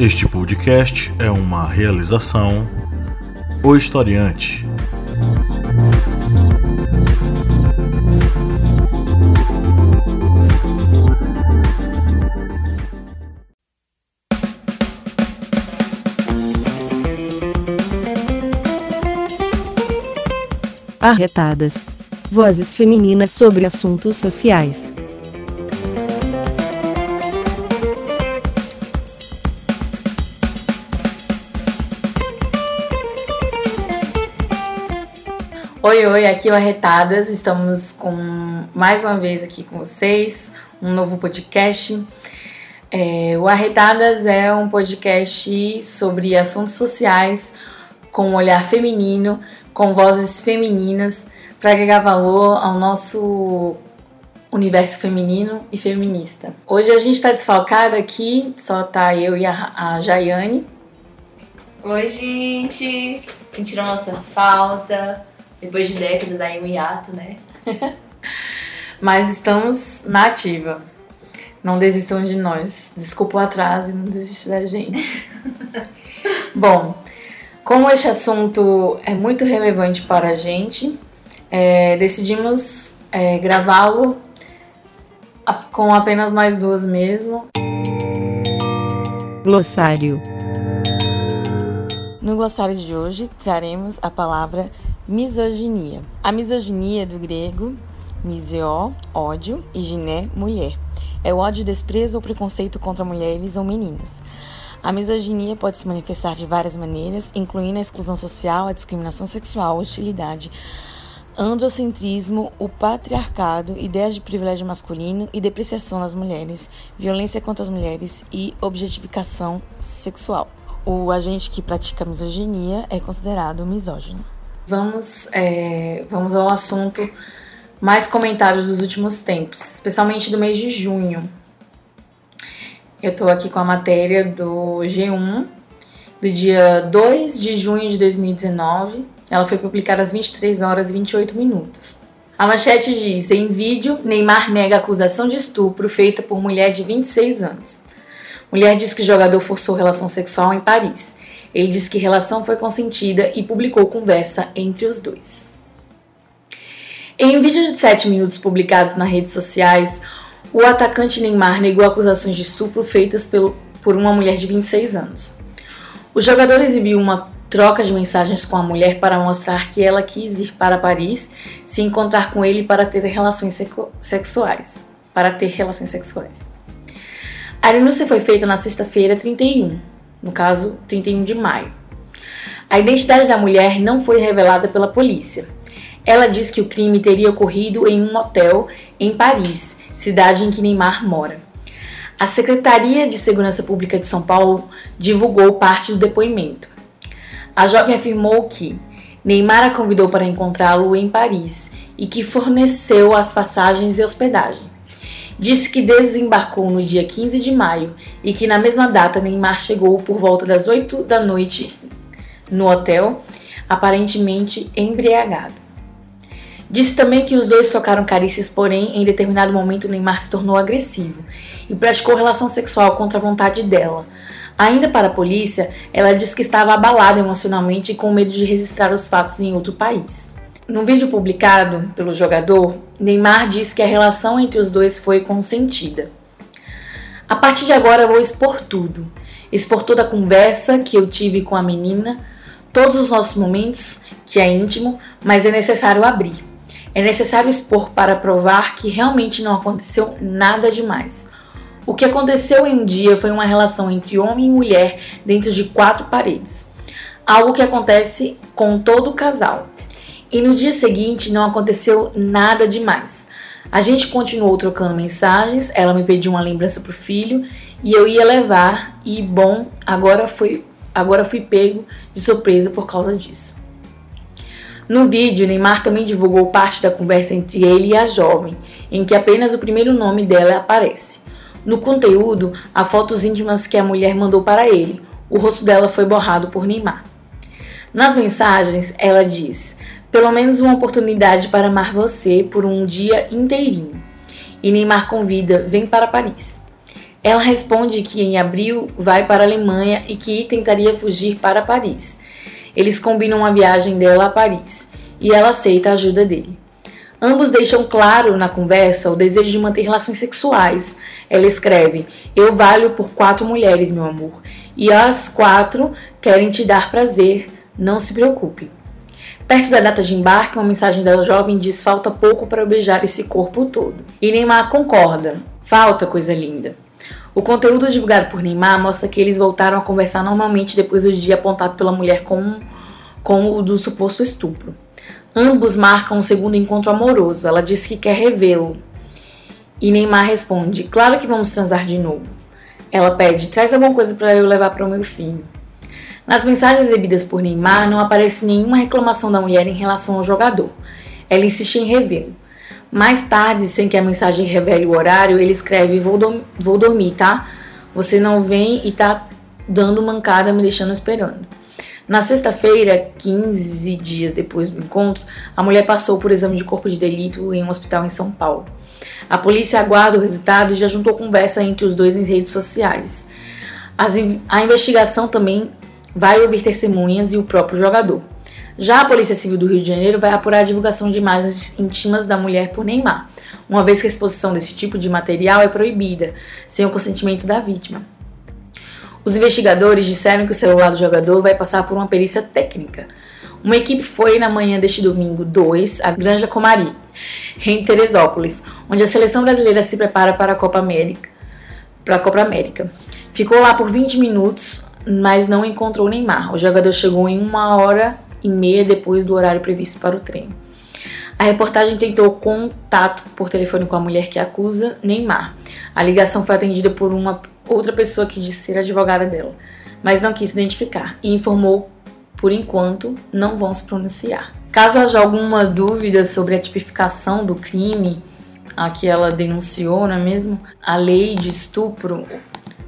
Este podcast é uma realização O Historiante. Arretadas. Vozes femininas sobre assuntos sociais. Oi, oi, aqui é o Arretadas. Estamos com mais uma vez aqui com vocês, um novo podcast. É, o Arretadas é um podcast sobre assuntos sociais com um olhar feminino, com vozes femininas, para agregar valor ao nosso universo feminino e feminista. Hoje a gente está desfalcada aqui, só tá eu e a, a Jaiane. Oi, gente! Sentiram nossa falta? Depois de décadas aí, um hiato, né? Mas estamos na ativa. Não desistam de nós. Desculpa o atraso e não desiste da gente. Bom, como este assunto é muito relevante para a gente, é, decidimos é, gravá-lo com apenas nós duas mesmo. Glossário. No glossário de hoje traremos a palavra misoginia. A misoginia do grego miseo, ódio, e giné, mulher. É o ódio, desprezo ou preconceito contra mulheres ou meninas. A misoginia pode se manifestar de várias maneiras, incluindo a exclusão social, a discriminação sexual, a hostilidade, androcentrismo, o patriarcado, ideias de privilégio masculino e depreciação das mulheres, violência contra as mulheres e objetificação sexual. O agente que pratica misoginia é considerado misógino. Vamos, é, vamos ao assunto mais comentado dos últimos tempos, especialmente do mês de junho. Eu estou aqui com a matéria do G1, do dia 2 de junho de 2019. Ela foi publicada às 23 horas e 28 minutos. A manchete diz: em vídeo, Neymar nega acusação de estupro feita por mulher de 26 anos. Mulher diz que jogador forçou relação sexual em Paris. Ele diz que relação foi consentida e publicou conversa entre os dois. Em um vídeo de 7 minutos publicados nas redes sociais, o atacante Neymar negou acusações de estupro feitas pelo, por uma mulher de 26 anos. O jogador exibiu uma troca de mensagens com a mulher para mostrar que ela quis ir para Paris se encontrar com ele para ter relações sexuais. Para ter relações sexuais. A denúncia foi feita na sexta-feira 31, no caso 31 de maio. A identidade da mulher não foi revelada pela polícia. Ela diz que o crime teria ocorrido em um hotel em Paris, cidade em que Neymar mora. A Secretaria de Segurança Pública de São Paulo divulgou parte do depoimento. A jovem afirmou que Neymar a convidou para encontrá-lo em Paris e que forneceu as passagens e hospedagem disse que desembarcou no dia 15 de maio e que na mesma data Neymar chegou por volta das 8 da noite no hotel, aparentemente embriagado. Disse também que os dois trocaram carícias, porém, em determinado momento Neymar se tornou agressivo e praticou relação sexual contra a vontade dela. Ainda para a polícia, ela disse que estava abalada emocionalmente e com medo de registrar os fatos em outro país. No vídeo publicado pelo jogador, Neymar diz que a relação entre os dois foi consentida. A partir de agora vou expor tudo. Expor toda a conversa que eu tive com a menina, todos os nossos momentos, que é íntimo, mas é necessário abrir. É necessário expor para provar que realmente não aconteceu nada demais. O que aconteceu em um dia foi uma relação entre homem e mulher dentro de quatro paredes. Algo que acontece com todo casal. E no dia seguinte não aconteceu nada demais. A gente continuou trocando mensagens, ela me pediu uma lembrança pro filho e eu ia levar e bom, agora foi agora fui pego de surpresa por causa disso. No vídeo, Neymar também divulgou parte da conversa entre ele e a jovem, em que apenas o primeiro nome dela aparece. No conteúdo, há fotos íntimas que a mulher mandou para ele. O rosto dela foi borrado por Neymar. Nas mensagens, ela diz: pelo menos uma oportunidade para amar você por um dia inteirinho. E Neymar convida, vem para Paris. Ela responde que em abril vai para a Alemanha e que tentaria fugir para Paris. Eles combinam uma viagem dela a Paris e ela aceita a ajuda dele. Ambos deixam claro na conversa o desejo de manter relações sexuais. Ela escreve: Eu valho por quatro mulheres, meu amor, e as quatro querem te dar prazer, não se preocupe. Perto da data de embarque, uma mensagem da jovem diz: Falta pouco para beijar esse corpo todo. E Neymar concorda: Falta coisa linda. O conteúdo divulgado por Neymar mostra que eles voltaram a conversar normalmente depois do dia apontado pela mulher como, como o do suposto estupro. Ambos marcam um segundo encontro amoroso. Ela diz que quer revê-lo. E Neymar responde: Claro que vamos transar de novo. Ela pede: Traz alguma coisa para eu levar para o meu filho. Nas mensagens exibidas por Neymar não aparece nenhuma reclamação da mulher em relação ao jogador. Ela insiste em revê-lo. Mais tarde, sem que a mensagem revele o horário, ele escreve: Vou, vou dormir, tá? Você não vem e tá dando mancada me deixando esperando. Na sexta-feira, 15 dias depois do encontro, a mulher passou por exame de corpo de delito em um hospital em São Paulo. A polícia aguarda o resultado e já juntou conversa entre os dois em redes sociais. As, a investigação também vai ouvir testemunhas e o próprio jogador. Já a Polícia Civil do Rio de Janeiro vai apurar a divulgação de imagens íntimas da mulher por Neymar, uma vez que a exposição desse tipo de material é proibida, sem o consentimento da vítima. Os investigadores disseram que o celular do jogador vai passar por uma perícia técnica. Uma equipe foi na manhã deste domingo 2 à Granja Comari, em Teresópolis, onde a seleção brasileira se prepara para a Copa América. Para a Copa América. Ficou lá por 20 minutos, mas não encontrou Neymar. O jogador chegou em uma hora e meia depois do horário previsto para o treino. A reportagem tentou contato por telefone com a mulher que acusa Neymar. A ligação foi atendida por uma outra pessoa que disse ser advogada dela, mas não quis identificar e informou, por enquanto, não vão se pronunciar. Caso haja alguma dúvida sobre a tipificação do crime a que ela denunciou, não é mesmo? A lei de estupro,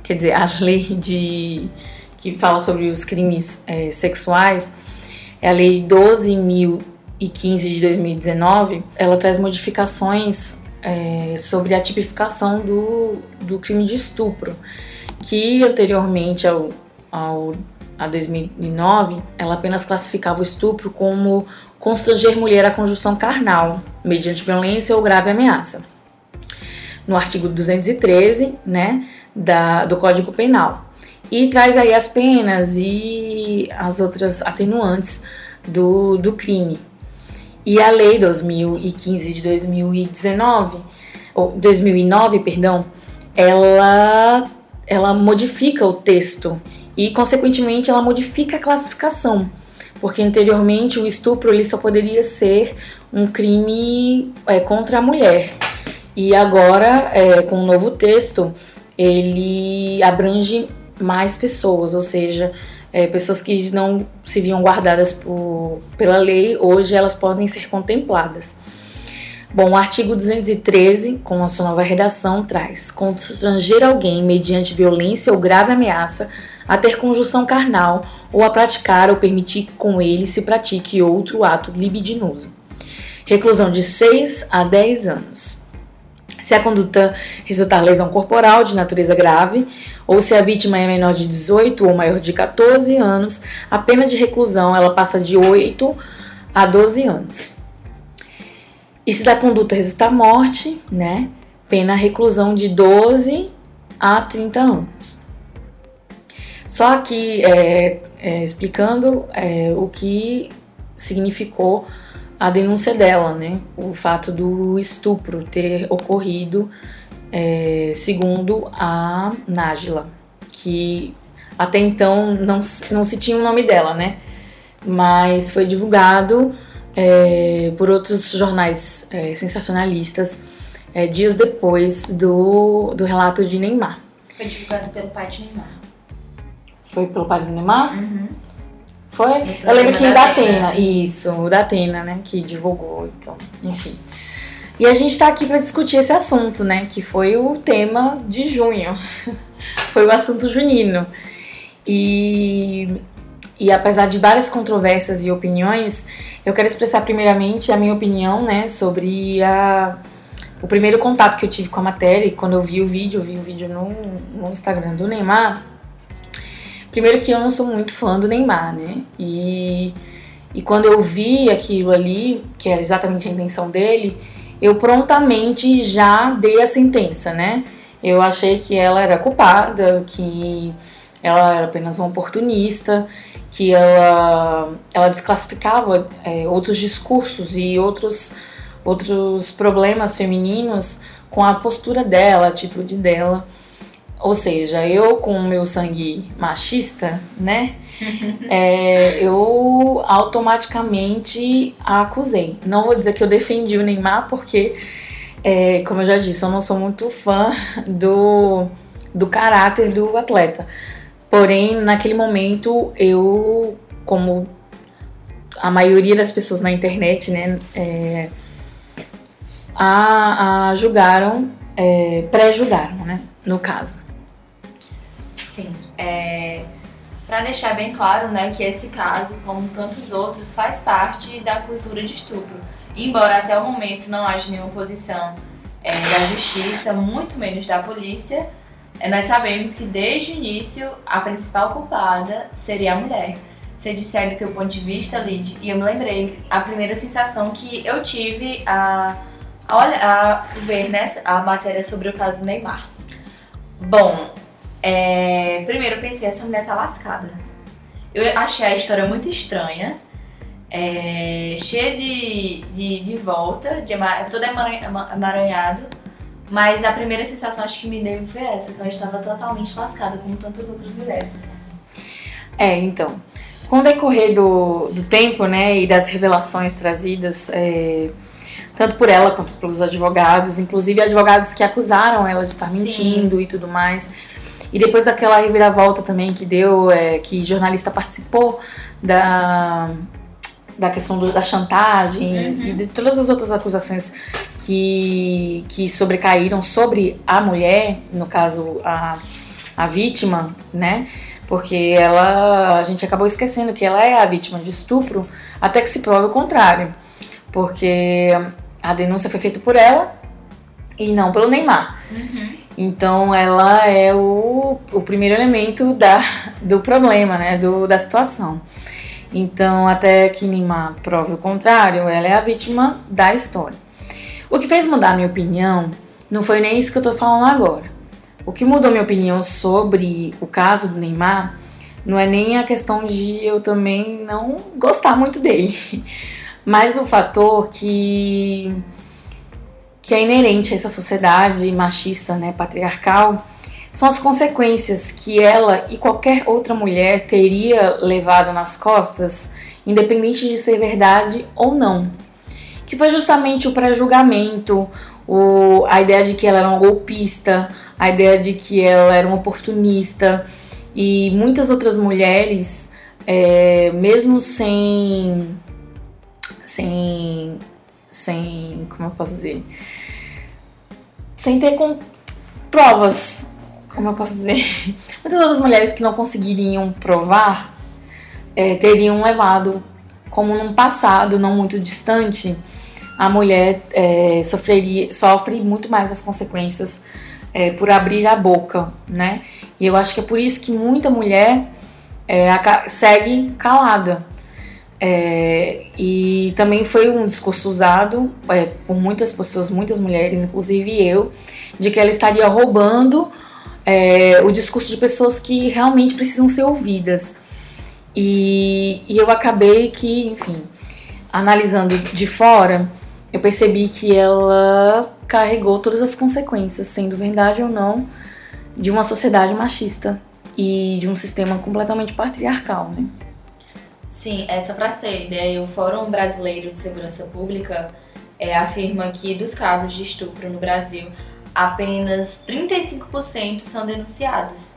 quer dizer, a lei de que fala sobre os crimes é, sexuais, é a lei 12.015 de 2019, ela traz modificações é, sobre a tipificação do, do crime de estupro, que anteriormente ao, ao a 2009, ela apenas classificava o estupro como constranger mulher à conjunção carnal, mediante violência ou grave ameaça. No artigo 213, né, da, do Código Penal. E traz aí as penas e as outras atenuantes do, do crime. E a lei 2015 de 2019, ou 2009, perdão, ela ela modifica o texto e consequentemente ela modifica a classificação, porque anteriormente o estupro ele só poderia ser um crime é, contra a mulher e agora é, com o novo texto ele abrange mais pessoas, ou seja, é, pessoas que não se viam guardadas por, pela lei, hoje elas podem ser contempladas. Bom, o artigo 213, com a sua nova redação, traz constranger alguém mediante violência ou grave ameaça a ter conjunção carnal ou a praticar ou permitir que com ele se pratique outro ato libidinoso. Reclusão de 6 a 10 anos. Se a conduta resultar lesão corporal de natureza grave, ou se a vítima é menor de 18 ou maior de 14 anos, a pena de reclusão ela passa de 8 a 12 anos. E se da conduta resultar morte, né, pena reclusão de 12 a 30 anos. Só aqui é, é, explicando é, o que significou a denúncia dela, né? O fato do estupro ter ocorrido, é, segundo a Nájila, que até então não, não se tinha o nome dela, né? Mas foi divulgado é, por outros jornais é, sensacionalistas é, dias depois do, do relato de Neymar. Foi divulgado pelo pai de Neymar. Foi pelo pai de Neymar? Uhum. Foi? Eu lembro que o da Atena, isso, o da Atena, né, que divulgou, então, enfim. E a gente tá aqui para discutir esse assunto, né, que foi o tema de junho. foi o assunto junino. E, e apesar de várias controvérsias e opiniões, eu quero expressar primeiramente a minha opinião, né, sobre a, o primeiro contato que eu tive com a matéria, e quando eu vi o vídeo, eu vi o vídeo no, no Instagram do Neymar. Primeiro que eu não sou muito fã do Neymar, né? E, e quando eu vi aquilo ali, que era exatamente a intenção dele, eu prontamente já dei a sentença, né? Eu achei que ela era culpada, que ela era apenas uma oportunista, que ela, ela desclassificava é, outros discursos e outros, outros problemas femininos com a postura dela, a atitude dela. Ou seja, eu com o meu sangue machista, né? é, eu automaticamente a acusei. Não vou dizer que eu defendi o Neymar, porque, é, como eu já disse, eu não sou muito fã do, do caráter do atleta. Porém, naquele momento, eu, como a maioria das pessoas na internet, né, é, a, a julgaram, é, pré-julgaram, né, no caso. É, para deixar bem claro, né, que esse caso, como tantos outros, faz parte da cultura de estupro. Embora até o momento não haja nenhuma posição é, da justiça, muito menos da polícia, é, nós sabemos que desde o início a principal culpada seria a mulher. Você disse do teu ponto de vista, Lid, e eu me lembrei a primeira sensação que eu tive a, a, a ver né, a matéria sobre o caso Neymar. Bom, é, primeiro eu pensei, essa mulher tá lascada. Eu achei a história muito estranha, é, cheia de, de, de volta, de, todo emaranhado. Mas a primeira sensação acho que me deu foi essa, que ela estava totalmente lascada, como tantas outras mulheres. É, então. Com o decorrer do, do tempo, né, e das revelações trazidas, é, tanto por ela quanto pelos advogados, inclusive advogados que acusaram ela de estar mentindo Sim. e tudo mais. E depois daquela reviravolta também que deu, é, que jornalista participou da, da questão do, da chantagem uhum. e de todas as outras acusações que, que sobrecaíram sobre a mulher, no caso a, a vítima, né? Porque ela, a gente acabou esquecendo que ela é a vítima de estupro até que se prove o contrário. Porque a denúncia foi feita por ela e não pelo Neymar. Uhum. Então ela é o, o primeiro elemento da, do problema, né? Do, da situação. Então, até que Neymar prove o contrário, ela é a vítima da história. O que fez mudar minha opinião não foi nem isso que eu tô falando agora. O que mudou minha opinião sobre o caso do Neymar não é nem a questão de eu também não gostar muito dele, mas o fator que que é inerente a essa sociedade machista, né, patriarcal, são as consequências que ela e qualquer outra mulher teria levado nas costas, independente de ser verdade ou não. Que foi justamente o pré-julgamento, o, a ideia de que ela era uma golpista, a ideia de que ela era uma oportunista e muitas outras mulheres, é, mesmo sem, sem, sem, como eu posso dizer, sem ter com, provas, como eu posso dizer, muitas outras mulheres que não conseguiriam provar é, teriam levado, como num passado não muito distante, a mulher é, sofreria, sofre muito mais as consequências é, por abrir a boca, né? E eu acho que é por isso que muita mulher é, segue calada. É, e também foi um discurso usado é, por muitas pessoas, muitas mulheres, inclusive eu, de que ela estaria roubando é, o discurso de pessoas que realmente precisam ser ouvidas. E, e eu acabei que, enfim, analisando de fora, eu percebi que ela carregou todas as consequências, sendo verdade ou não, de uma sociedade machista e de um sistema completamente patriarcal, né? Sim, é só para ter ideia, o Fórum Brasileiro de Segurança Pública é, afirma que dos casos de estupro no Brasil, apenas 35% são denunciados.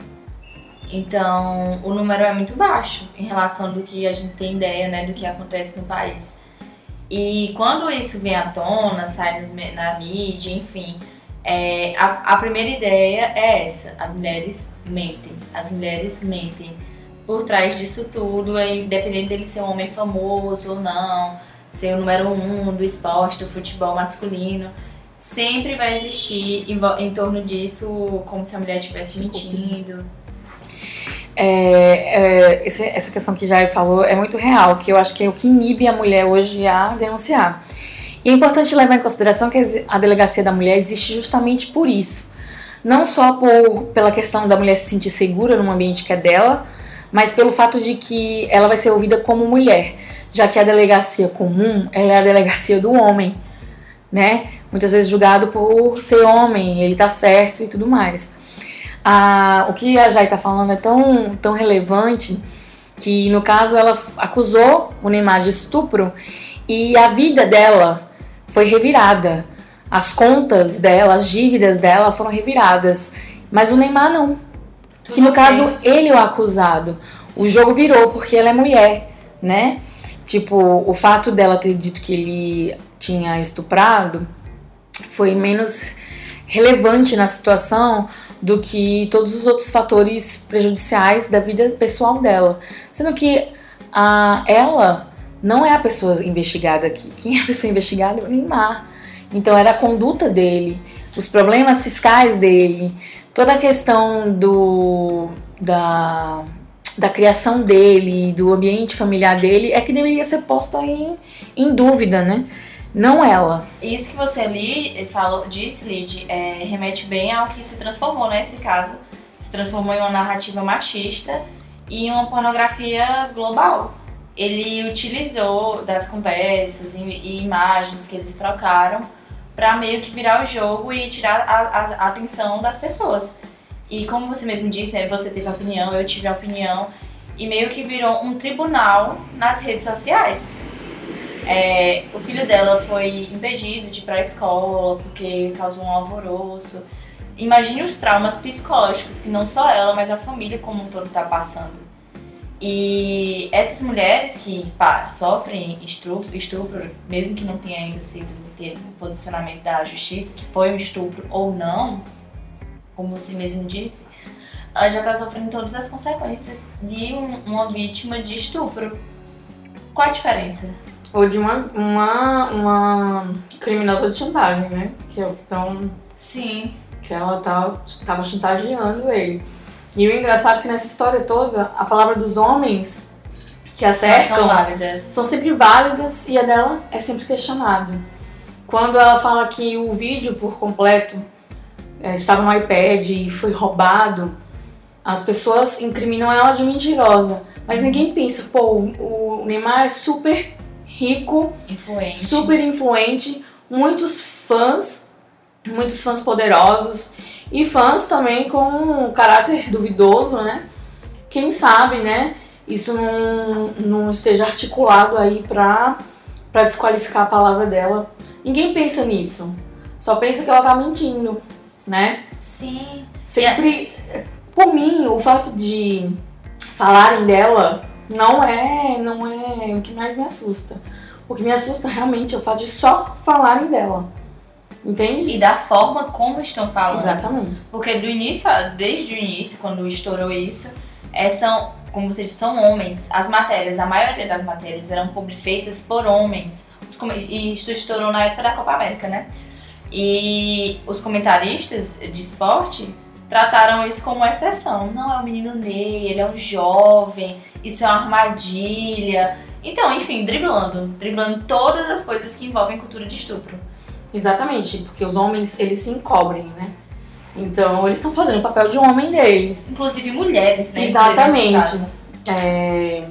Então, o número é muito baixo em relação do que a gente tem ideia, né, do que acontece no país. E quando isso vem à tona, sai nos, na mídia, enfim, é, a, a, primeira ideia é essa: as mulheres mentem. As mulheres mentem. Por trás disso tudo, independente dele ser um homem famoso ou não, ser o número um do esporte, do futebol masculino, sempre vai existir em, em torno disso como se a mulher estivesse mentindo. É, é, essa questão que Jair falou é muito real, que eu acho que é o que inibe a mulher hoje a denunciar. E é importante levar em consideração que a delegacia da mulher existe justamente por isso. Não só por, pela questão da mulher se sentir segura num ambiente que é dela, mas pelo fato de que ela vai ser ouvida como mulher, já que a delegacia comum é a delegacia do homem, né? Muitas vezes julgado por ser homem, ele tá certo e tudo mais. O que a Jai tá falando é tão, tão relevante que, no caso, ela acusou o Neymar de estupro e a vida dela foi revirada. As contas dela, as dívidas dela foram reviradas. Mas o Neymar não. Que no caso, ele é o acusado. O jogo virou porque ela é mulher, né? Tipo, o fato dela ter dito que ele tinha estuprado foi menos relevante na situação do que todos os outros fatores prejudiciais da vida pessoal dela. Sendo que a, ela não é a pessoa investigada aqui. Quem é a pessoa investigada é o Neymar. Então era a conduta dele, os problemas fiscais dele, toda a questão do da, da criação dele, do ambiente familiar dele, é que deveria ser posta em, em dúvida, né? Não ela. Isso que você li, falou, disse, Lid, é, remete bem ao que se transformou nesse caso. Se transformou em uma narrativa machista e uma pornografia global. Ele utilizou das conversas e, e imagens que eles trocaram para meio que virar o jogo e tirar a, a- a atenção das pessoas. E como você mesmo disse, né, você teve a opinião, eu tive a opinião, e meio que virou um tribunal nas redes sociais. É, o filho dela foi impedido de ir pra escola porque causou um alvoroço. Imagine os traumas psicológicos que não só ela, mas a família como um todo tá passando. E essas mulheres que pá, sofrem estupro, estupro, mesmo que não tenha ainda sido ter um posicionamento da justiça, que foi um estupro ou não, como você mesmo disse, ela já tá sofrendo todas as consequências de um- uma vítima de estupro. Qual a diferença? Ou de uma, uma, uma criminosa de chantagem, né? Que é o que estão. Sim, Que ela tá, tava chantageando ele. E o engraçado é que nessa história toda, a palavra dos homens que a são válidas. são sempre válidas e a dela é sempre questionada. Quando ela fala que o vídeo por completo é, estava no iPad e foi roubado, as pessoas incriminam ela de mentirosa. Mas ninguém pensa, pô, o o Neymar é super rico, Influente. super influente, muitos fãs, muitos fãs poderosos e fãs também com um caráter duvidoso, né? Quem sabe, né? Isso não, não esteja articulado aí pra, pra desqualificar a palavra dela. Ninguém pensa nisso. Só pensa que ela tá mentindo, né? Sim. Sempre, por mim, o fato de falarem dela não é, não é o que mais me assusta. O que me assusta realmente é o fato de só falarem dela. Entende? E da forma como estão falando. Exatamente. Porque do início, desde o início, quando estourou isso, é, são, como você disse, são homens. As matérias, a maioria das matérias eram feitas por homens. E isso estourou na época da Copa América, né? E os comentaristas de esporte trataram isso como exceção. Não, é um menino Ney, ele é um jovem, isso é uma armadilha. Então, enfim, driblando. Driblando todas as coisas que envolvem cultura de estupro. Exatamente, porque os homens, eles se encobrem, né? Então, eles estão fazendo o papel de homem deles. Inclusive mulheres, né? Exatamente. É...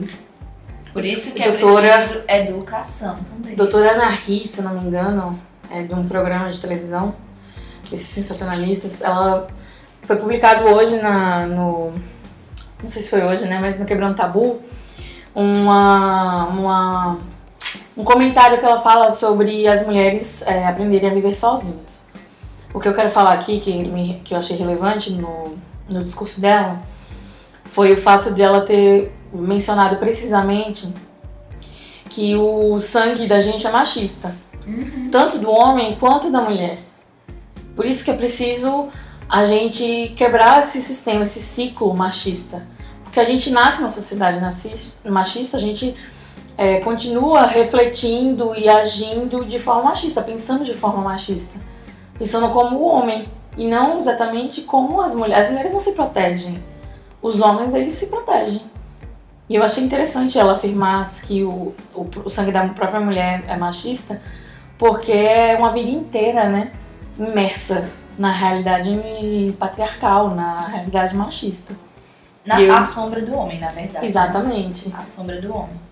Por isso que é doutora, preciso educação também. doutora Ana Ri, se não me engano, é de um programa de televisão, esses sensacionalistas, ela foi publicado hoje na, no. Não sei se foi hoje, né? Mas no Quebrando Tabu, uma, uma, um comentário que ela fala sobre as mulheres é, aprenderem a viver sozinhas. O que eu quero falar aqui, que, me, que eu achei relevante no, no discurso dela, foi o fato de ela ter mencionado precisamente que o sangue da gente é machista, Uhum. tanto do homem quanto da mulher. Por isso que é preciso a gente quebrar esse sistema, esse ciclo machista. Porque a gente nasce numa sociedade machista, a gente é, continua refletindo e agindo de forma machista, pensando de forma machista. pensando como o homem e não exatamente como as mulheres. As mulheres não se protegem, os homens eles se protegem. E eu achei interessante ela afirmar que o, o, o sangue da própria mulher é machista, porque é uma vida inteira, né, imersa na realidade patriarcal, na realidade machista. Na, eu- A sombra do homem, na verdade. Exatamente. A sombra do homem.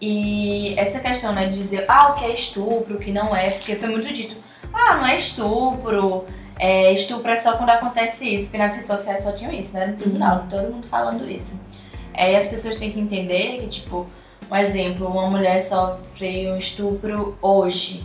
E essa questão, né, de dizer, ah, o que é estupro, o que não é, porque foi muito dito, ah, não é estupro, é, estupro é só quando acontece isso, porque nas redes sociais só tinham isso, né, no tribunal, todo mundo falando isso. É, e as pessoas têm que entender que, tipo, um exemplo, uma mulher sofre um estupro hoje.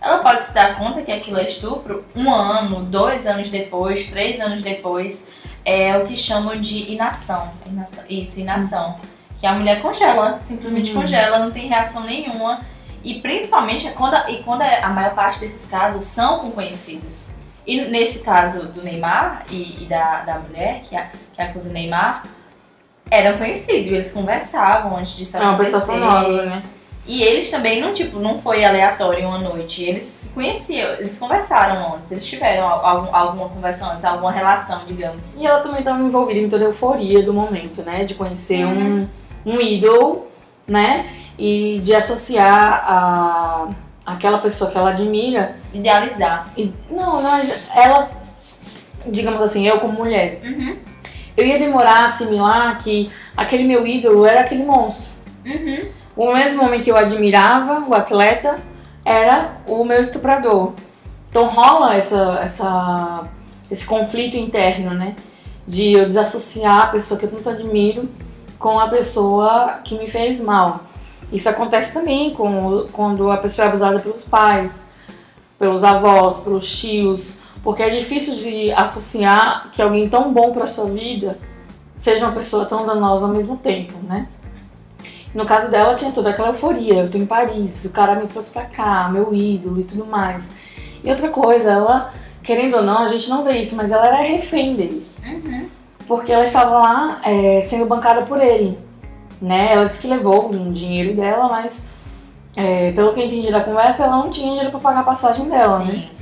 Ela pode se dar conta que aquilo é estupro um ano, dois anos depois, três anos depois. É o que chamam de inação. inação isso, inação. Que a mulher congela, simplesmente Uhum. congela, não tem reação nenhuma. E principalmente é quando, e quando é- a maior parte desses casos são com conhecidos. E nesse caso do Neymar e, e da, da mulher que, a, que acusa o Neymar, eram conhecidos, eles conversavam antes disso É uma pessoa acontecer. famosa, né? E eles também não, tipo, não foi aleatório uma noite. Eles se conheciam, eles conversaram antes, eles tiveram al- algum, alguma conversa antes, alguma relação, digamos. E ela também estava envolvida em toda a euforia do momento, né? De conhecer Uhum. um, um ídolo, né? E de associar a aquela pessoa que ela admira. Idealizar. E, não, não, ela, digamos assim, eu como mulher, Uhum. eu ia demorar a assimilar que aquele meu ídolo era aquele monstro. Uhum. O mesmo homem que eu admirava, o atleta, era o meu estuprador. Então rola essa, essa, esse conflito interno, né? De eu desassociar a pessoa que eu tanto admiro com a pessoa que me fez mal. Isso acontece também com, quando a pessoa é abusada pelos pais, pelos avós, pelos tios, porque é difícil de associar que alguém tão bom para sua vida seja uma pessoa tão danosa ao mesmo tempo, né? No caso dela, tinha toda aquela euforia. Eu tô em Paris, o cara me trouxe pra cá, meu ídolo e tudo mais. E outra coisa, ela, querendo ou não, a gente não vê isso, mas ela era refém dele. Uhum. Porque ela estava lá é, sendo bancada por ele. Né? Ela disse que levou um dinheiro dela, mas é, pelo que eu entendi da conversa, ela não tinha dinheiro pra pagar a passagem dela, né? Sim.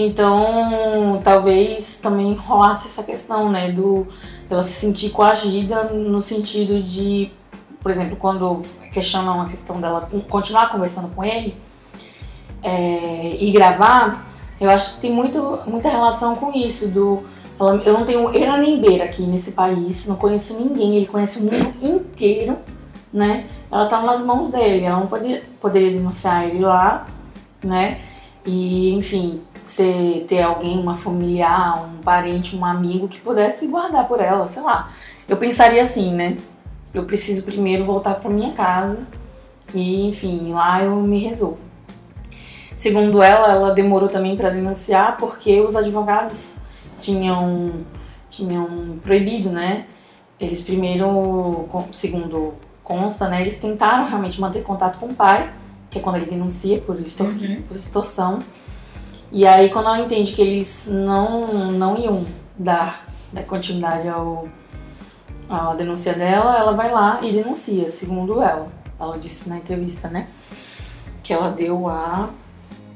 Então, talvez também rolasse essa questão, né, do dela se sentir coagida no sentido de, por exemplo, quando questionam a questão dela continuar conversando com ele é, e gravar, eu acho que tem muito, muita relação com isso, do ela- eu não tenho era nem beira aqui nesse país, não conheço ninguém, ele conhece o mundo inteiro, né? Ela tá nas mãos dele, ela não poderia, poderia denunciar ele lá, né? E, enfim, você ter alguém, uma familiar, um parente, um amigo que pudesse guardar por ela, sei lá. Eu pensaria assim, né? Eu preciso primeiro voltar para minha casa e, enfim, lá eu me resolvo. Segundo ela, ela demorou também para denunciar porque os advogados tinham, tinham proibido, né? Eles primeiro, segundo consta, né? Eles tentaram realmente manter contato com o pai, que é quando ele denuncia por, extor Uhum. por extorsão. E aí, quando ela entende que eles não, não iam dar né, continuidade ao, à denúncia dela, ela vai lá e denuncia, segundo ela. Ela disse na entrevista, né? Que ela deu a.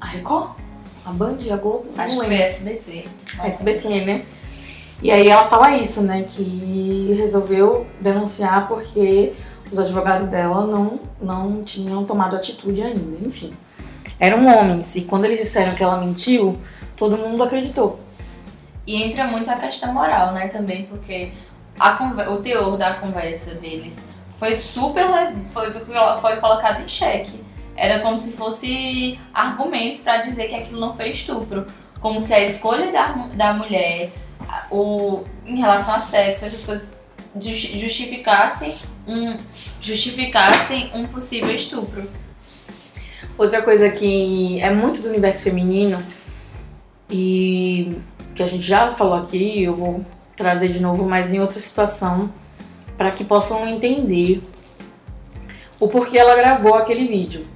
A Record? A Band? A Globo? Acho que foi SBT. SBT, né? E aí ela fala isso, né? Que resolveu denunciar porque os advogados dela não, não tinham tomado atitude ainda, enfim. Eram homens, e quando eles disseram que ela mentiu, todo mundo acreditou. E entra muito a questão moral, né, também, porque a o teor da conversa deles foi super. foi, foi colocado em xeque. Era como se fosse argumentos pra dizer que aquilo não foi estupro. Como se a escolha da, da mulher, o, em relação a sexo, essas coisas justi- justificassem um, justificassem um possível estupro. Outra coisa que é muito do universo feminino e que a gente já falou aqui, eu vou trazer de novo, mas em outra situação, para que possam entender o porquê ela gravou aquele vídeo.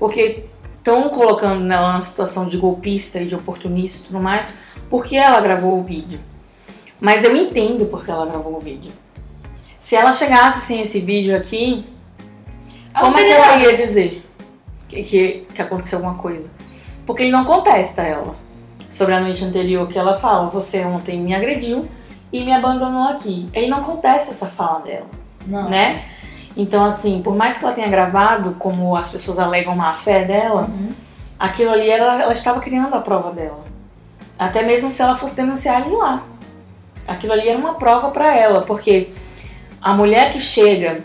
Porque estão colocando nela uma situação de golpista e de oportunista e tudo mais, porque ela gravou o vídeo. Mas eu entendo porque ela gravou o vídeo. Se ela chegasse sem esse vídeo aqui, como é que ela ia dizer que, que, que aconteceu alguma coisa? Porque ele não contesta ela. sobre a noite anterior que ela fala: Você ontem me agrediu e me abandonou aqui. Aí não acontece essa fala dela, Não. né? Então, assim, por mais que ela tenha gravado, como as pessoas alegam má fé dela, Uhum. aquilo ali ela, ela estava criando a prova dela. Até mesmo se ela fosse denunciar ele lá. Aquilo ali era uma prova para ela, porque a mulher que chega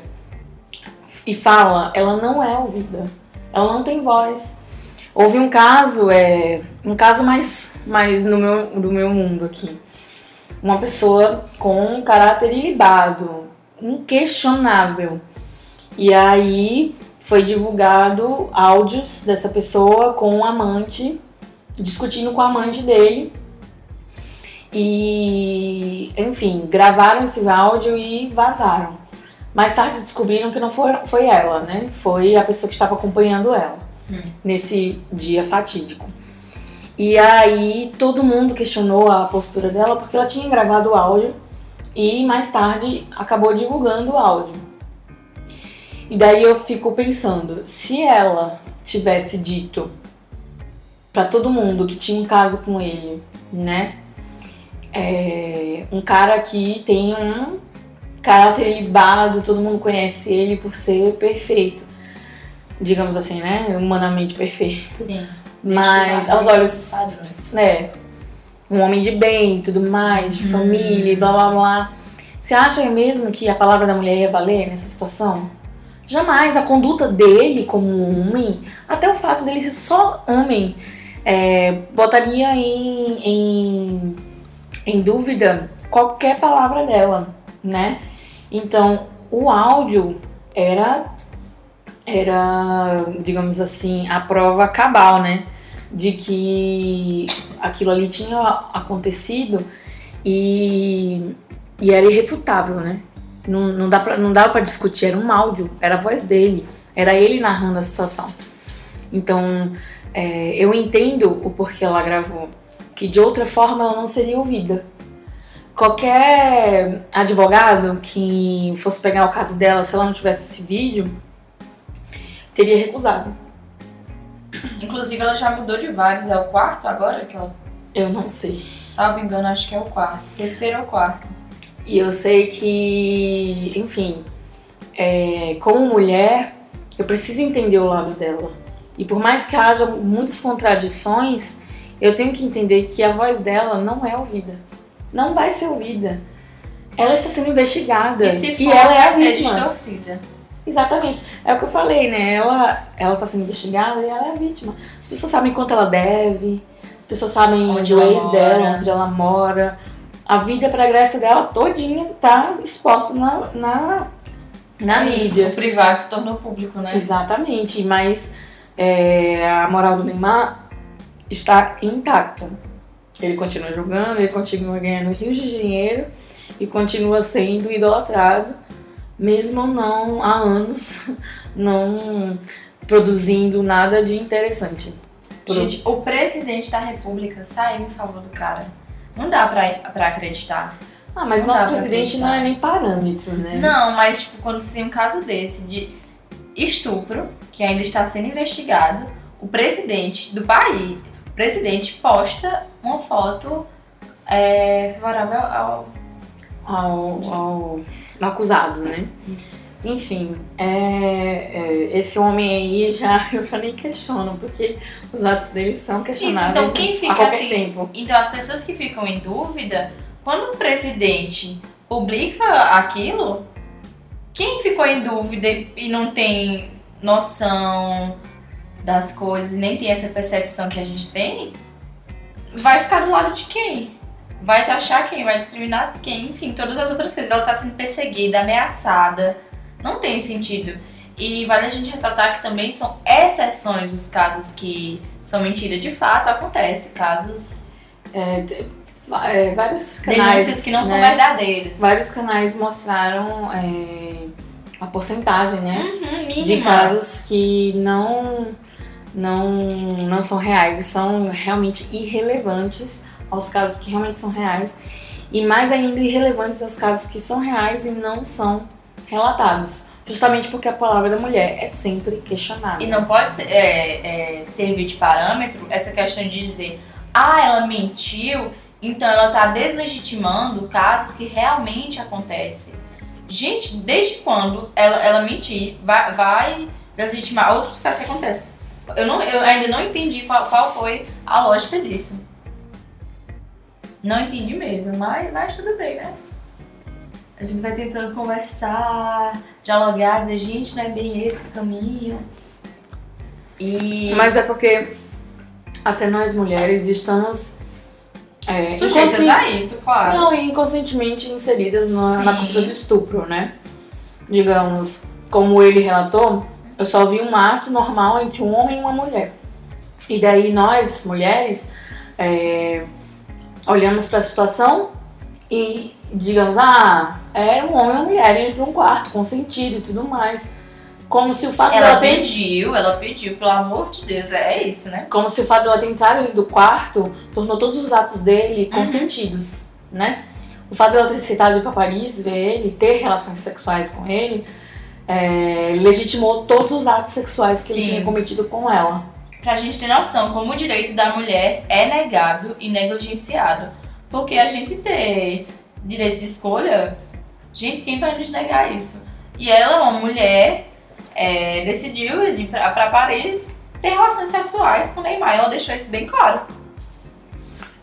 e fala, ela não é ouvida. Ela não tem voz. Houve um caso, é, um caso mais, mais no meu, do meu mundo aqui. Uma pessoa com um caráter ilibado, inquestionável. E aí foi divulgado áudios dessa pessoa com um amante, discutindo com a amante dele. E, enfim, gravaram esse áudio e vazaram. Mais tarde descobriram que não foi, foi ela, né? Foi a pessoa que estava acompanhando ela nesse dia fatídico. E aí todo mundo questionou a postura dela porque ela tinha gravado o áudio e mais tarde acabou divulgando o áudio. E daí eu fico pensando, se ela tivesse dito pra todo mundo que tinha um caso com ele, né? É, um cara que tem um caráter ilibado, todo mundo conhece ele por ser perfeito. Digamos assim, né? Humanamente perfeito. Sim. Mas aos olhos Padrões. né, um homem de bem tudo mais, de família e blá blá blá. Você acha mesmo que a palavra da mulher ia valer nessa situação? Jamais. A conduta dele como homem, até o fato dele ser só homem, é, botaria em, em, em dúvida qualquer palavra dela, né? Então, o áudio era, era, digamos assim, a prova cabal, né? de que aquilo ali tinha acontecido e, e era irrefutável, né? Não, não, dá pra, não dava pra discutir, era um áudio, era a voz dele, era ele narrando a situação. Então, é, eu entendo o porquê ela gravou, que de outra forma ela não seria ouvida. Qualquer advogado que fosse pegar o caso dela, se ela não tivesse esse vídeo, teria recusado. Inclusive, ela já mudou de vários. É o quarto agora que ela. Eu não sei. Salvo engano, acho que é o quarto. Terceiro ou quarto. E eu sei que, enfim, é, como mulher, eu preciso entender o lado dela. E por mais que haja muitas contradições, eu tenho que entender que a voz dela não é ouvida. Não vai ser ouvida. Ela está sendo investigada. E se for, e ela é a vítima. distorcida. Exatamente. É o que eu falei, né? Ela, ela tá sendo investigada e ela é a vítima. As pessoas sabem quanto ela deve, as pessoas sabem Onde o ex dela, onde ela mora. A vida pregressa dela todinha tá exposta na, na, na É isso, mídia. O privado se tornou público, né? Exatamente, mas é, a moral do Neymar está intacta. Ele continua jogando, ele continua ganhando rios de dinheiro e continua sendo idolatrado, mesmo não há anos não produzindo nada de interessante. Gente, o presidente da república saiu em favor do cara. Não dá pra, pra acreditar. ah, mas não nosso presidente não é nem parâmetro, né? Não, mas tipo, quando se tem um caso desse de estupro, que ainda está sendo investigado, o presidente do país, o presidente posta uma foto é, favorável ao. ao, ao acusado, né? Enfim, é, é, esse homem aí já eu já nem questiono, porque os atos dele são questionáveis então quem fica a qualquer assim- tempo. Então as pessoas que ficam em dúvida, quando o presidente publica aquilo, quem ficou em dúvida e não tem noção das coisas, nem tem essa percepção que a gente tem, vai ficar do lado de quem? Vai taxar quem? Vai discriminar quem? Enfim, todas as outras coisas. Ela tá sendo perseguida, ameaçada. Não tem sentido. E vale a gente ressaltar que também são exceções os casos que são mentira. De fato, acontece casos, É, é, vários canais. denúncias que não são né? verdadeiras. Vários canais mostraram é, a porcentagem, né? Uhum, de casos que não, não, não são reais e são realmente irrelevantes aos casos que realmente são reais e mais ainda irrelevantes aos casos que são reais e não são relatados. Justamente porque a palavra da mulher é sempre questionada. E não pode é, é, servir de parâmetro essa questão de dizer ah, ela mentiu, então ela tá deslegitimando casos que realmente acontecem. Gente, desde quando ela, ela mentir vai, vai deslegitimar outros casos que acontecem? Eu, não, eu ainda não entendi qual, qual foi a lógica disso. Não entendi mesmo, mas, mas tudo bem, né? A gente vai tentando conversar, dialogar, dizer, gente, não é bem esse o caminho. E. Mas é porque até nós mulheres estamos é, sujeitas inconsci- a isso, claro. Não, e inconscientemente inseridas na, na cultura do estupro, né? Digamos, como ele relatou, eu só vi um ato normal entre um homem e uma mulher. E daí nós, mulheres, é, olhamos para a situação e digamos, ah, era um homem e uma mulher dentro de um quarto, consentido e tudo mais. Como se o fato Ela dela ter pediu, ela pediu, pelo amor de Deus, é isso, né? como se o fato dela ter entrado dentro do quarto tornou todos os atos dele consentidos, né? O fato dela ter aceitado ir pra Paris, ver ele, ter relações sexuais com ele, é, legitimou todos os atos sexuais que Sim. ele tinha cometido com ela. Pra gente ter noção como o direito da mulher é negado e negligenciado. Porque a gente ter direito de escolha, gente, quem vai nos negar isso? E ela, uma mulher, é, decidiu ir pra Paris ter relações sexuais com Neymar. Ela deixou isso bem claro.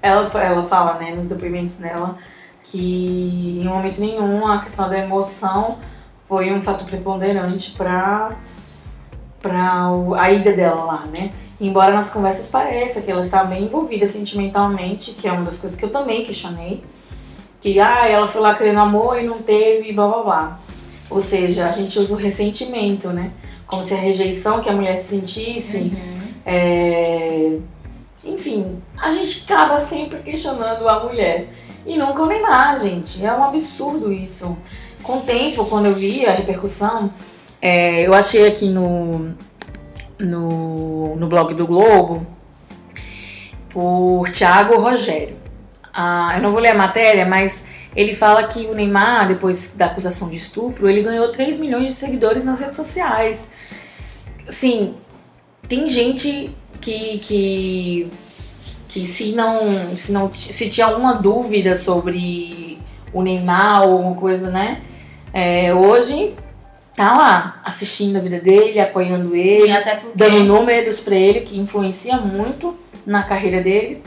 Ela, ela fala, né, nos depoimentos dela, que em momento nenhum a questão da emoção foi um fato preponderante pra o- a ida dela lá, né? Embora nas conversas pareça que ela está bem envolvida sentimentalmente, que é uma das coisas que eu também questionei, que ah, ela foi lá querendo amor e não teve, blá blá blá. Ou seja, a gente usa o ressentimento, né? Como se a rejeição que a mulher sentisse é, Enfim, a gente acaba sempre questionando a mulher. E nunca o Neymar, gente. É um absurdo isso. Com o tempo, quando eu vi a repercussão, é, eu achei aqui no, no, no blog do Globo por Thiago Rogério. Ah, eu não vou ler a matéria, mas ele fala que o Neymar, depois da acusação de estupro, ele ganhou 3 milhões de seguidores nas redes sociais. Sim, tem gente que, que, que se não, se não se tinha alguma dúvida sobre o Neymar ou alguma coisa, né? é, hoje tá lá assistindo a vida dele, apoiando ele, Sim, porque. dando números pra ele que influencia muito na carreira dele.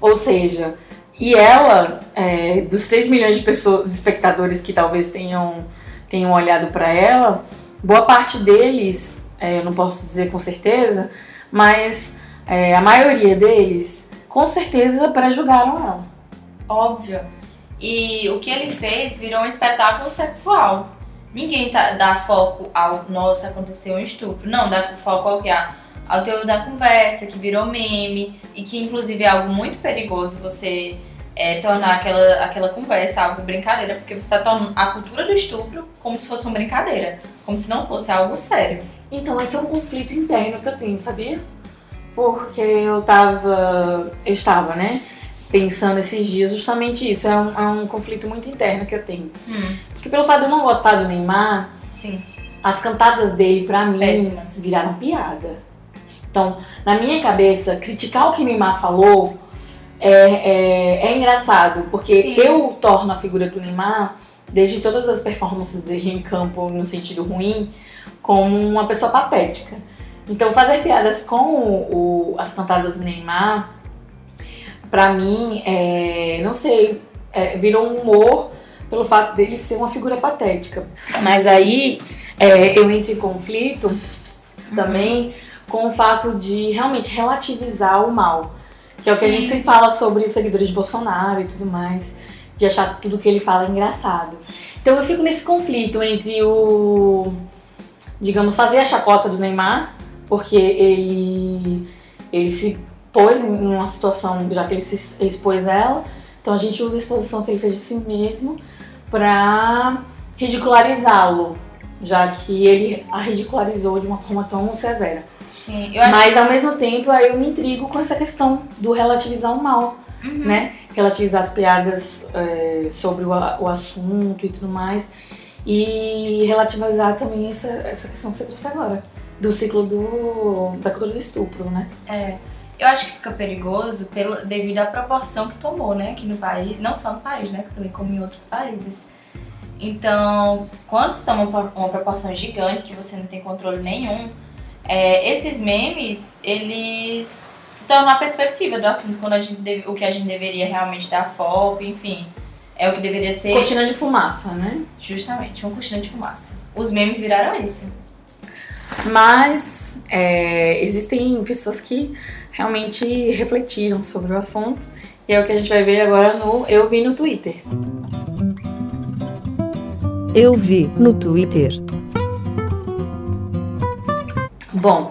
Ou seja, e ela, é, dos 3 milhões de pessoas, espectadores que talvez tenham, tenham olhado pra ela, boa parte deles, é, eu não posso dizer com certeza, mas é, a maioria deles, com certeza, pré-julgaram ela. Óbvio. E o que ele fez virou um espetáculo sexual. Ninguém tá, dá foco ao nossa, aconteceu um estupro. Não, dá foco ao que? Ao teor da conversa, que virou meme, e que inclusive é algo muito perigoso você é, tornar aquela, aquela conversa algo brincadeira, porque você está tornando a cultura do estupro como se fosse uma brincadeira, como se não fosse algo sério. Então, esse é um conflito interno que eu tenho, sabia? Porque eu tava. Eu estava, né? Pensando esses dias justamente isso. É um, é um conflito muito interno que eu tenho. Porque pelo fato de eu não gostar do Neymar, Sim. as cantadas dele, pra mim, Péssimas. viraram piada. Então, na minha cabeça, criticar o que Neymar falou é, é, é engraçado. Porque Sim. eu torno a figura do Neymar, desde todas as performances dele em campo, no sentido ruim, como uma pessoa patética. Então, fazer piadas com o- o- as cantadas do Neymar, pra mim, é, não sei, é, virou um humor pelo fato dele ser uma figura patética. Mas aí é, eu entro em conflito também com o fato de realmente relativizar o mal. Que é o que a Sim. gente sempre fala sobre os seguidores de Bolsonaro e tudo mais, de achar tudo que ele fala engraçado. Então eu fico nesse conflito entre o, digamos, fazer a chacota do Neymar, porque ele, ele se pôs em uma situação, já que ele se expôs ela, então a gente usa a exposição que ele fez de si mesmo pra ridicularizá-lo, já que ele a ridicularizou de uma forma tão severa. Sim. Eu acho Mas ao mesmo tempo aí eu me intrigo com essa questão do relativizar o mal, Uhum. né? Relativizar as piadas é, sobre o, o assunto e tudo mais. E relativizar também essa, essa questão que você trouxe agora, do ciclo do, da cultura do estupro, né? É. Eu acho que fica perigoso pelo, devido à proporção que tomou, né, aqui no país, não só no país, né, também como em outros países. Então, quando você toma uma proporção gigante que você não tem controle nenhum, é, esses memes, eles tornam a perspectiva do assunto quando a gente deve- o que a gente deveria realmente dar foco, enfim, é o que deveria ser Cortina de fumaça, né? justamente uma cortina de fumaça. Os memes viraram isso. Mas é, existem pessoas que realmente refletiram sobre o assunto. E é o que a gente vai ver agora no Eu Vi no Twitter. Eu vi no Twitter. Bom,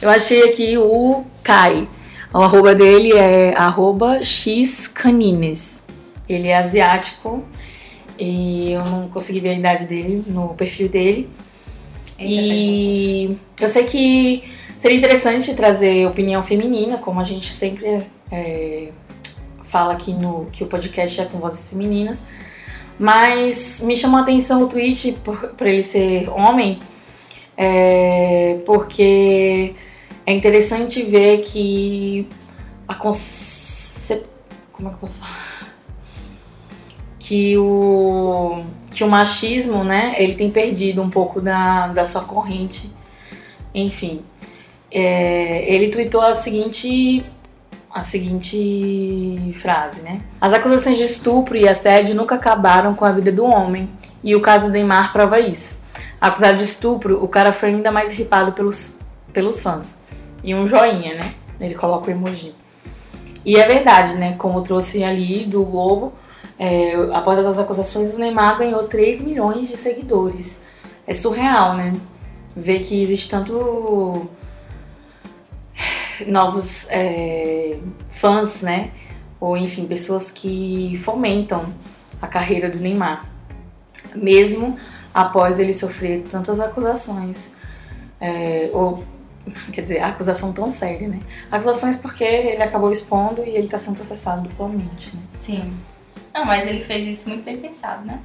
eu achei aqui o Kai. O arroba dele é arroba xcanines. Ele é asiático e eu não consegui ver a idade dele no perfil dele. Eita. E eu sei que seria interessante trazer opinião feminina, como a gente sempre é, fala aqui no que o podcast é com vozes femininas. Mas me chamou a atenção o tweet por, por ele ser homem, é, porque é interessante ver que a conce... como é que eu posso falar? Que o que o machismo, né, ele tem perdido um pouco da, da sua corrente. Enfim, é, ele tweetou a seguinte a seguinte frase, né? As acusações de estupro e assédio nunca acabaram com a vida do homem, e o caso do Neymar prova isso. Acusado de estupro, o cara foi ainda mais ripado pelos, pelos fãs. E um joinha, né? Ele coloca o emoji. E é verdade, né? Como trouxe ali do Globo, é, após essas acusações, o Neymar ganhou 3 milhões de seguidores. É surreal, né? Ver que existe tanto novos é, fãs, né? Ou enfim, pessoas que fomentam a carreira do Neymar, mesmo após ele sofrer tantas acusações. É, ou, quer dizer, acusação tão séria, né? Acusações porque ele acabou expondo e ele está sendo processado duplamente, né? Sim. Não, mas ele fez isso muito bem pensado, né?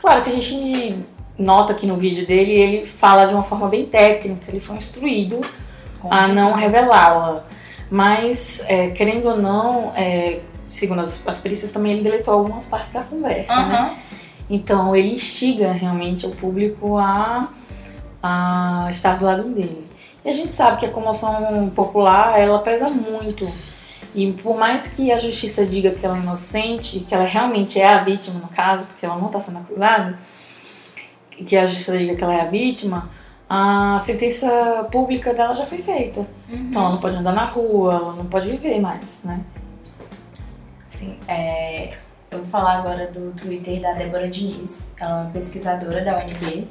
Claro que a gente nota aqui no vídeo dele, ele fala de uma forma bem técnica, ele foi instruído Com a certeza. não revelá-la. Mas, é, querendo ou não, é, segundo as, as perícias também, ele deletou algumas partes da conversa, né? Então, ele instiga realmente o público a, a estar do lado dele. E a gente sabe que a comoção popular, ela pesa muito. E por mais que a justiça diga que ela é inocente, que ela realmente é a vítima no caso, porque ela não está sendo acusada, e que a justiça diga que ela é a vítima, a sentença pública dela já foi feita. Uhum. Então ela não pode andar na rua, ela não pode viver mais, né? Sim, é, vou falar agora do Twitter da Débora Diniz, ela é uma pesquisadora da UNB.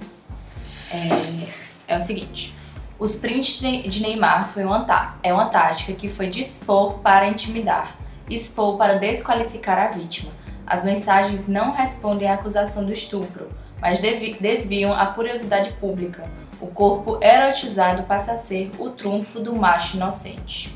É, é o seguinte: os prints de Neymar foi uma tá- é uma tática que foi dispor para intimidar, expor para desqualificar a vítima. As mensagens não respondem à acusação do estupro, mas desviam a curiosidade pública. O corpo erotizado passa a ser o trunfo do macho inocente.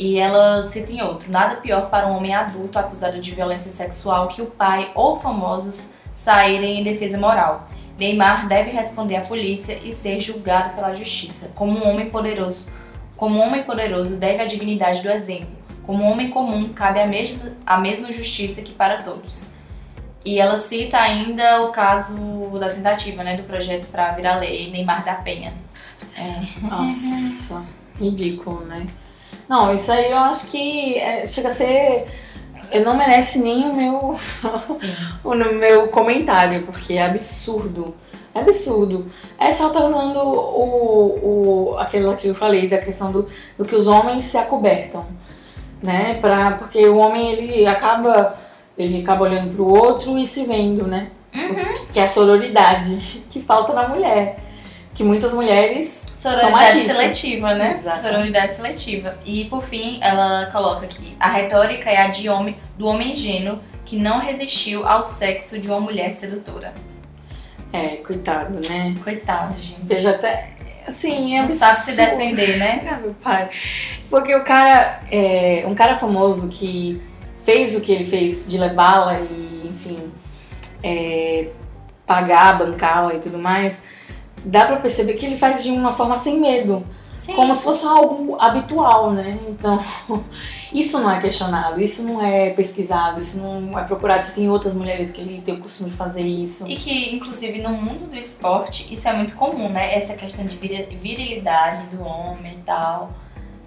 E ela cita em outro: nada pior para um homem adulto acusado de violência sexual que o pai ou famosos saírem em defesa moral. Neymar deve responder à polícia e ser julgado pela justiça. Como um homem poderoso, como um homem poderoso deve a dignidade do exemplo. Como um homem comum cabe a mesma, a mesma justiça que para todos. E ela cita ainda o caso da tentativa, né, do projeto para virar lei Neymar da Penha. É. Nossa, ridículo, né? Não, isso aí eu acho que é, chega a ser. eu Não merece nem o meu, o meu comentário, porque é absurdo. É absurdo. É só tornando o, o, aquilo que eu falei, da questão do, do que os homens se acobertam. Né? Pra, porque o homem ele acaba, ele acaba olhando pro outro e se vendo, né? Que é a sororidade que falta na mulher. Que muitas mulheres são Sororidade machistas. seletiva, né? Exatamente. Sororidade seletiva. E por fim, ela coloca aqui: a retórica é a de homem, do homem ingênuo que não resistiu ao sexo de uma mulher sedutora. É, coitado, né? Coitado, gente. Fez até. Assim, é Não sabe se absurdo. defender, né? Ah, meu pai. Porque o cara, é, um cara famoso que fez o que ele fez de levá-la e, enfim, é, pagar, bancá-la e tudo mais, dá pra perceber que ele faz de uma forma sem medo. Sim. como se fosse algo habitual, né? Então, isso não é questionado, isso não é pesquisado, isso não é procurado. Se tem outras mulheres que têm o costume de fazer isso. E que, inclusive, no mundo do esporte, isso é muito comum, né? Essa questão de viri- virilidade do homem e tal.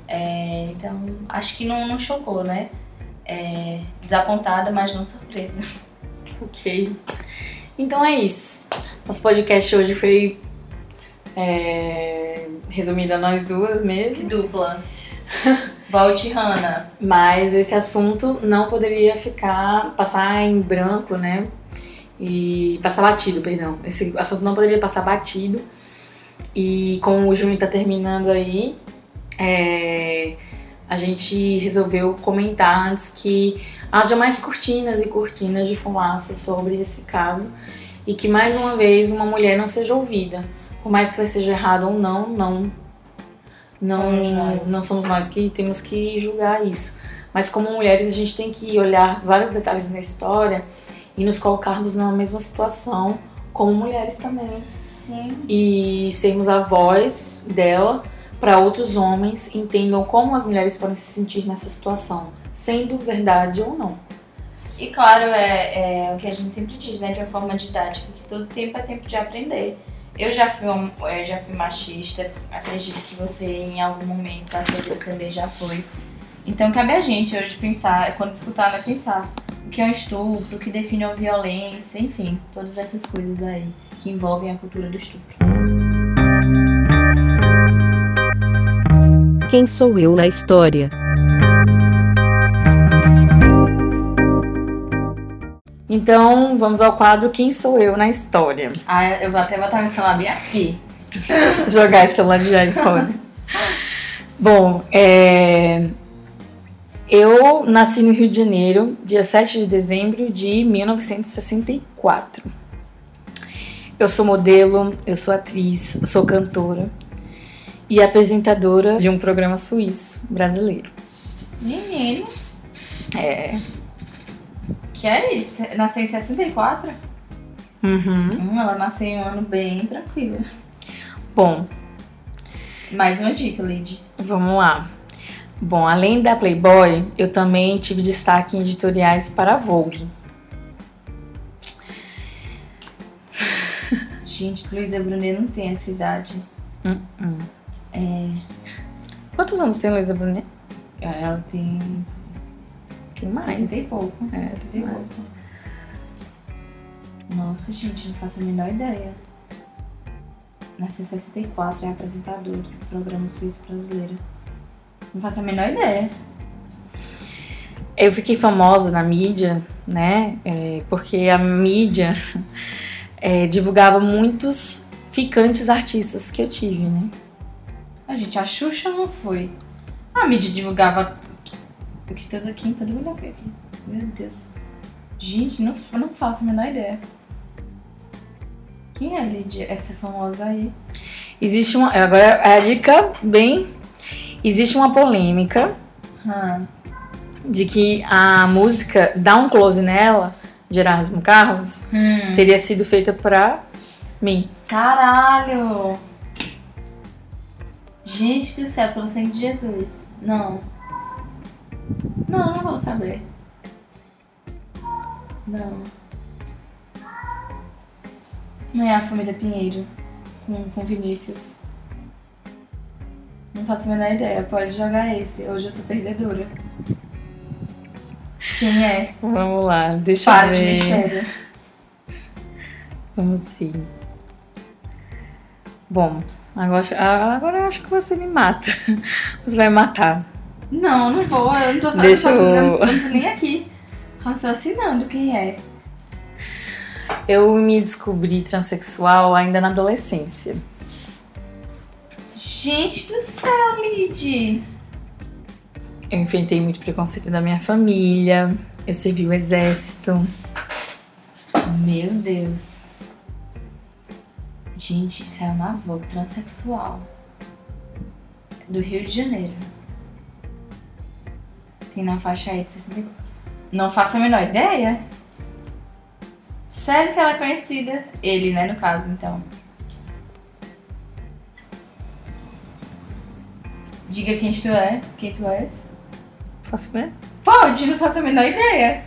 É, então, acho que não, não chocou, né? É, desapontada, mas não surpresa. Ok. Então é isso. Nosso podcast hoje foi é, resumido a nós duas Que mesmo. dupla. Volte, Hannah. Mas esse assunto não poderia ficar, passar em branco, né? E passar batido, perdão. Esse assunto não poderia passar batido. E como o junho tá terminando aí, é, a gente resolveu comentar antes que haja mais cortinas e cortinas de fumaça sobre esse caso e que mais uma vez uma mulher não seja ouvida. Por mais que ela seja errada ou não, não não Somos nós. não somos nós que temos que julgar isso. Mas como mulheres a gente tem que olhar vários detalhes na história e nos colocarmos na mesma situação como mulheres também Sim. e sermos a voz dela para outros homens entendam como as mulheres podem se sentir nessa situação, sendo verdade ou não. E claro, é, é o que a gente sempre diz, né? De uma forma didática, que todo tempo é tempo de aprender. Eu já fui, eu já fui machista, acredito que você em algum momento da sua vida também já foi. Então cabe a gente hoje pensar, quando escutar, né, pensar o que é um estupro, o que define uma violência, enfim, todas essas coisas aí que envolvem a cultura do estupro. Quem sou eu na história? Então, vamos ao quadro Quem sou eu na história. Ah, eu vou até botar meu celular bem aqui. Jogar esse celular de fora. Bom, é... eu nasci no Rio de Janeiro, dia 7 de dezembro de 1964. Eu sou modelo, eu sou atriz, eu sou cantora e apresentadora de um programa suíço brasileiro. Menino, É. que é isso? Nasceu em 64? Uhum. Hum, ela nasceu em um ano bem tranquilo. Bom, Mais uma dica, Lady. Vamos lá. Bom, além da Playboy, eu também tive destaque em editoriais para a Vogue. Gente, Luísa Brunet não tem essa idade. Hum, É, Quantos anos tem Luísa Brunet? ela tem Tem mais. 60 e pouco. É, 60 e pouco. Nossa, gente, não faço a menor ideia. Nasceu em 64, é apresentadora do programa Suíço Brasileiro. Não faço a menor ideia. Eu fiquei famosa na mídia, né? é, porque a mídia é, divulgava muitos ficantes artistas que eu tive, né? A gente, a Xuxa não foi. A mídia divulgava o que toda quinta, olha aqui, aqui. Meu Deus. Gente, não, não faço a menor ideia. Quem é Lídia, essa famosa aí? Existe uma. Agora a dica bem. Existe uma polêmica Hum. de que a música Dá um Close nela, de Erasmo Carlos, Hum. teria sido feita pra mim. Caralho! Gente do céu, pelo sangue de Jesus. Não. Não, não vou saber. Não. Não é a família Pinheiro com, com Vinícius. Não faço a menor ideia. Pode jogar esse. Hoje eu sou perdedora. Quem é? Vamos lá, deixa Para eu de ver. mistério. Vamos ver. Bom, agora, agora eu acho que você me mata. Você vai matar. Não, não vou. Eu não tô falando Deixa eu- não tô nem aqui raciocinando quem é. Eu me descobri transexual ainda na adolescência. Gente do céu, Lid! Eu enfrentei muito preconceito da minha família. Eu servi o exército. Meu Deus. Gente, isso é uma avó transexual. Do Rio de Janeiro. Tem na faixa aí de 64. Não faço a menor ideia. Sério que ela é conhecida? Ele, né, no caso, então. Diga quem tu é, quem tu és. Posso ver? Pode, não faço a menor ideia.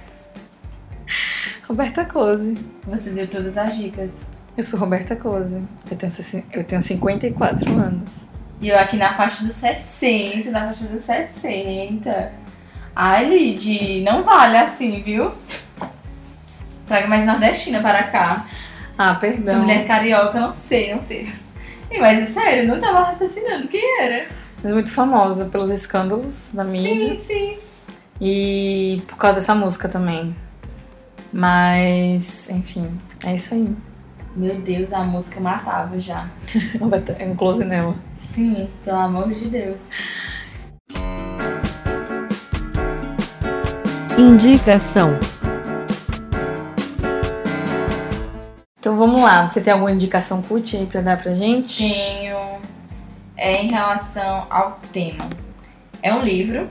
Roberta Close. Você deu todas as dicas. Eu sou Roberta Close. Eu tenho, eu tenho 54 anos. E eu aqui na faixa dos 60, na faixa dos 60. Ai, Lid, não vale assim, viu? Traga mais nordestina para cá. Ah, Essa perdão. mulher carioca, não sei, não sei. Ih, Mas é sério, não tava raciocinando quem era. Mas muito famosa pelos escândalos da mídia. Sim, sim. E por causa dessa música também. Mas, enfim, é isso aí. Meu Deus, a música matava já. É um close nela. Sim, pelo amor de Deus. Indicação. Então vamos lá, você tem alguma indicação cult aí pra dar pra gente? Tenho. É em relação ao tema. É um livro.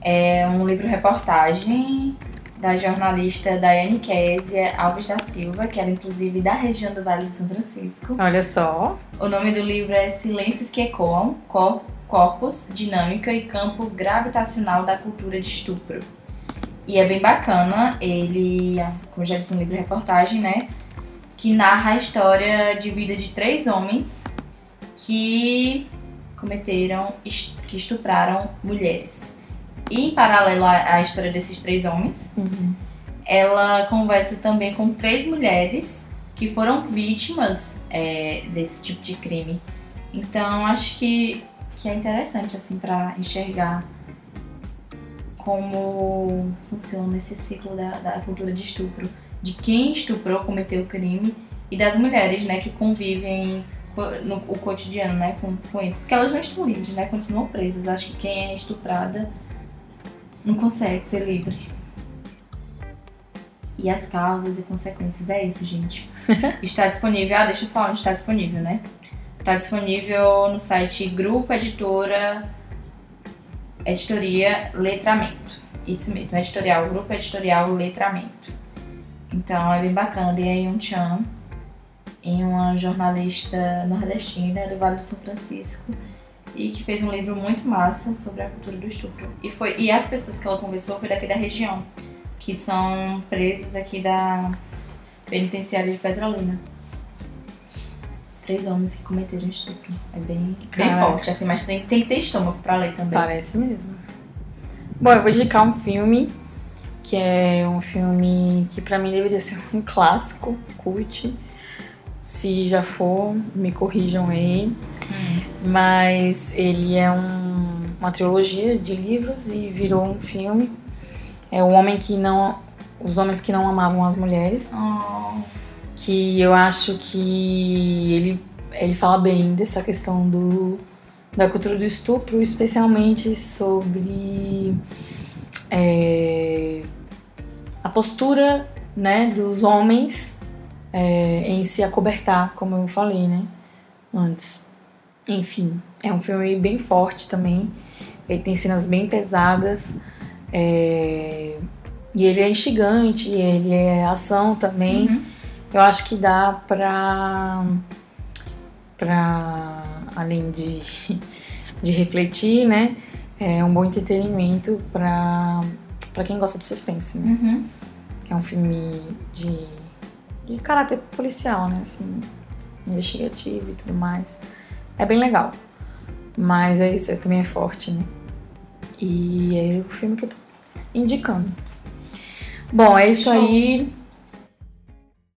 É um livro-reportagem da jornalista Daiane Késia Alves da Silva, que era inclusive da região do Vale de São Francisco. Olha só. O nome do livro é Silêncios que Ecoam, Cor- Corpos, Dinâmica e Campo Gravitacional da Cultura de Estupro. E é bem bacana, ele, como já disse, um livro-reportagem, né? Que narra a história de vida de três homens que cometeram, que estupraram mulheres. E em paralelo à à história desses três homens, Uhum. ela conversa também com três mulheres que foram vítimas é, desse tipo de crime. Então acho que, que é interessante assim para enxergar como funciona esse ciclo da, da cultura de estupro, de quem estuprou, cometeu o crime e das mulheres, né, que convivem co- no o cotidiano, né, com, com isso, porque elas não estão livres, né, continuam presas. Acho que quem é estuprada não consegue ser livre. E as causas e consequências. É isso, gente. está disponível. Ah, deixa eu falar onde está disponível, né? Está disponível no site Grupo Editora Editoria Letramento. Isso mesmo, editorial, Grupo Editorial Letramento. Então é bem bacana. E aí um Chan, em uma jornalista nordestina do Vale do São Francisco e que fez um livro muito massa sobre a cultura do estupro. E foi e as pessoas que ela conversou foi daqui da região, que são presos aqui da penitenciária de Petrolina. Três homens que cometeram estupro. É bem, bem forte, assim, mas tem, tem que ter estômago pra ler também. Parece mesmo. Bom, eu vou indicar um filme que é um filme que pra mim deveria ser um clássico, cult. Se já for, me corrijam aí. Mas ele é um- uma trilogia de livros e virou um filme. É o homem que não, os homens que não amavam as mulheres Oh, que eu acho que ele, ele fala bem dessa questão do, da cultura do estupro, especialmente sobre é, a postura né, dos homens é, em se acobertar, como eu falei né, antes. Enfim, é um filme bem forte também. Ele tem cenas bem pesadas. é, e ele é instigante, ele é ação também. Uhum. Eu acho que dá pra. pra além de, de refletir, né? É um bom entretenimento pra, pra quem gosta de suspense, né? Uhum. É um filme de, de caráter policial, né? Assim, investigativo e tudo mais. É bem legal. Mas é isso, também é forte, né? E é o filme que eu tô indicando. Bom, é isso aí.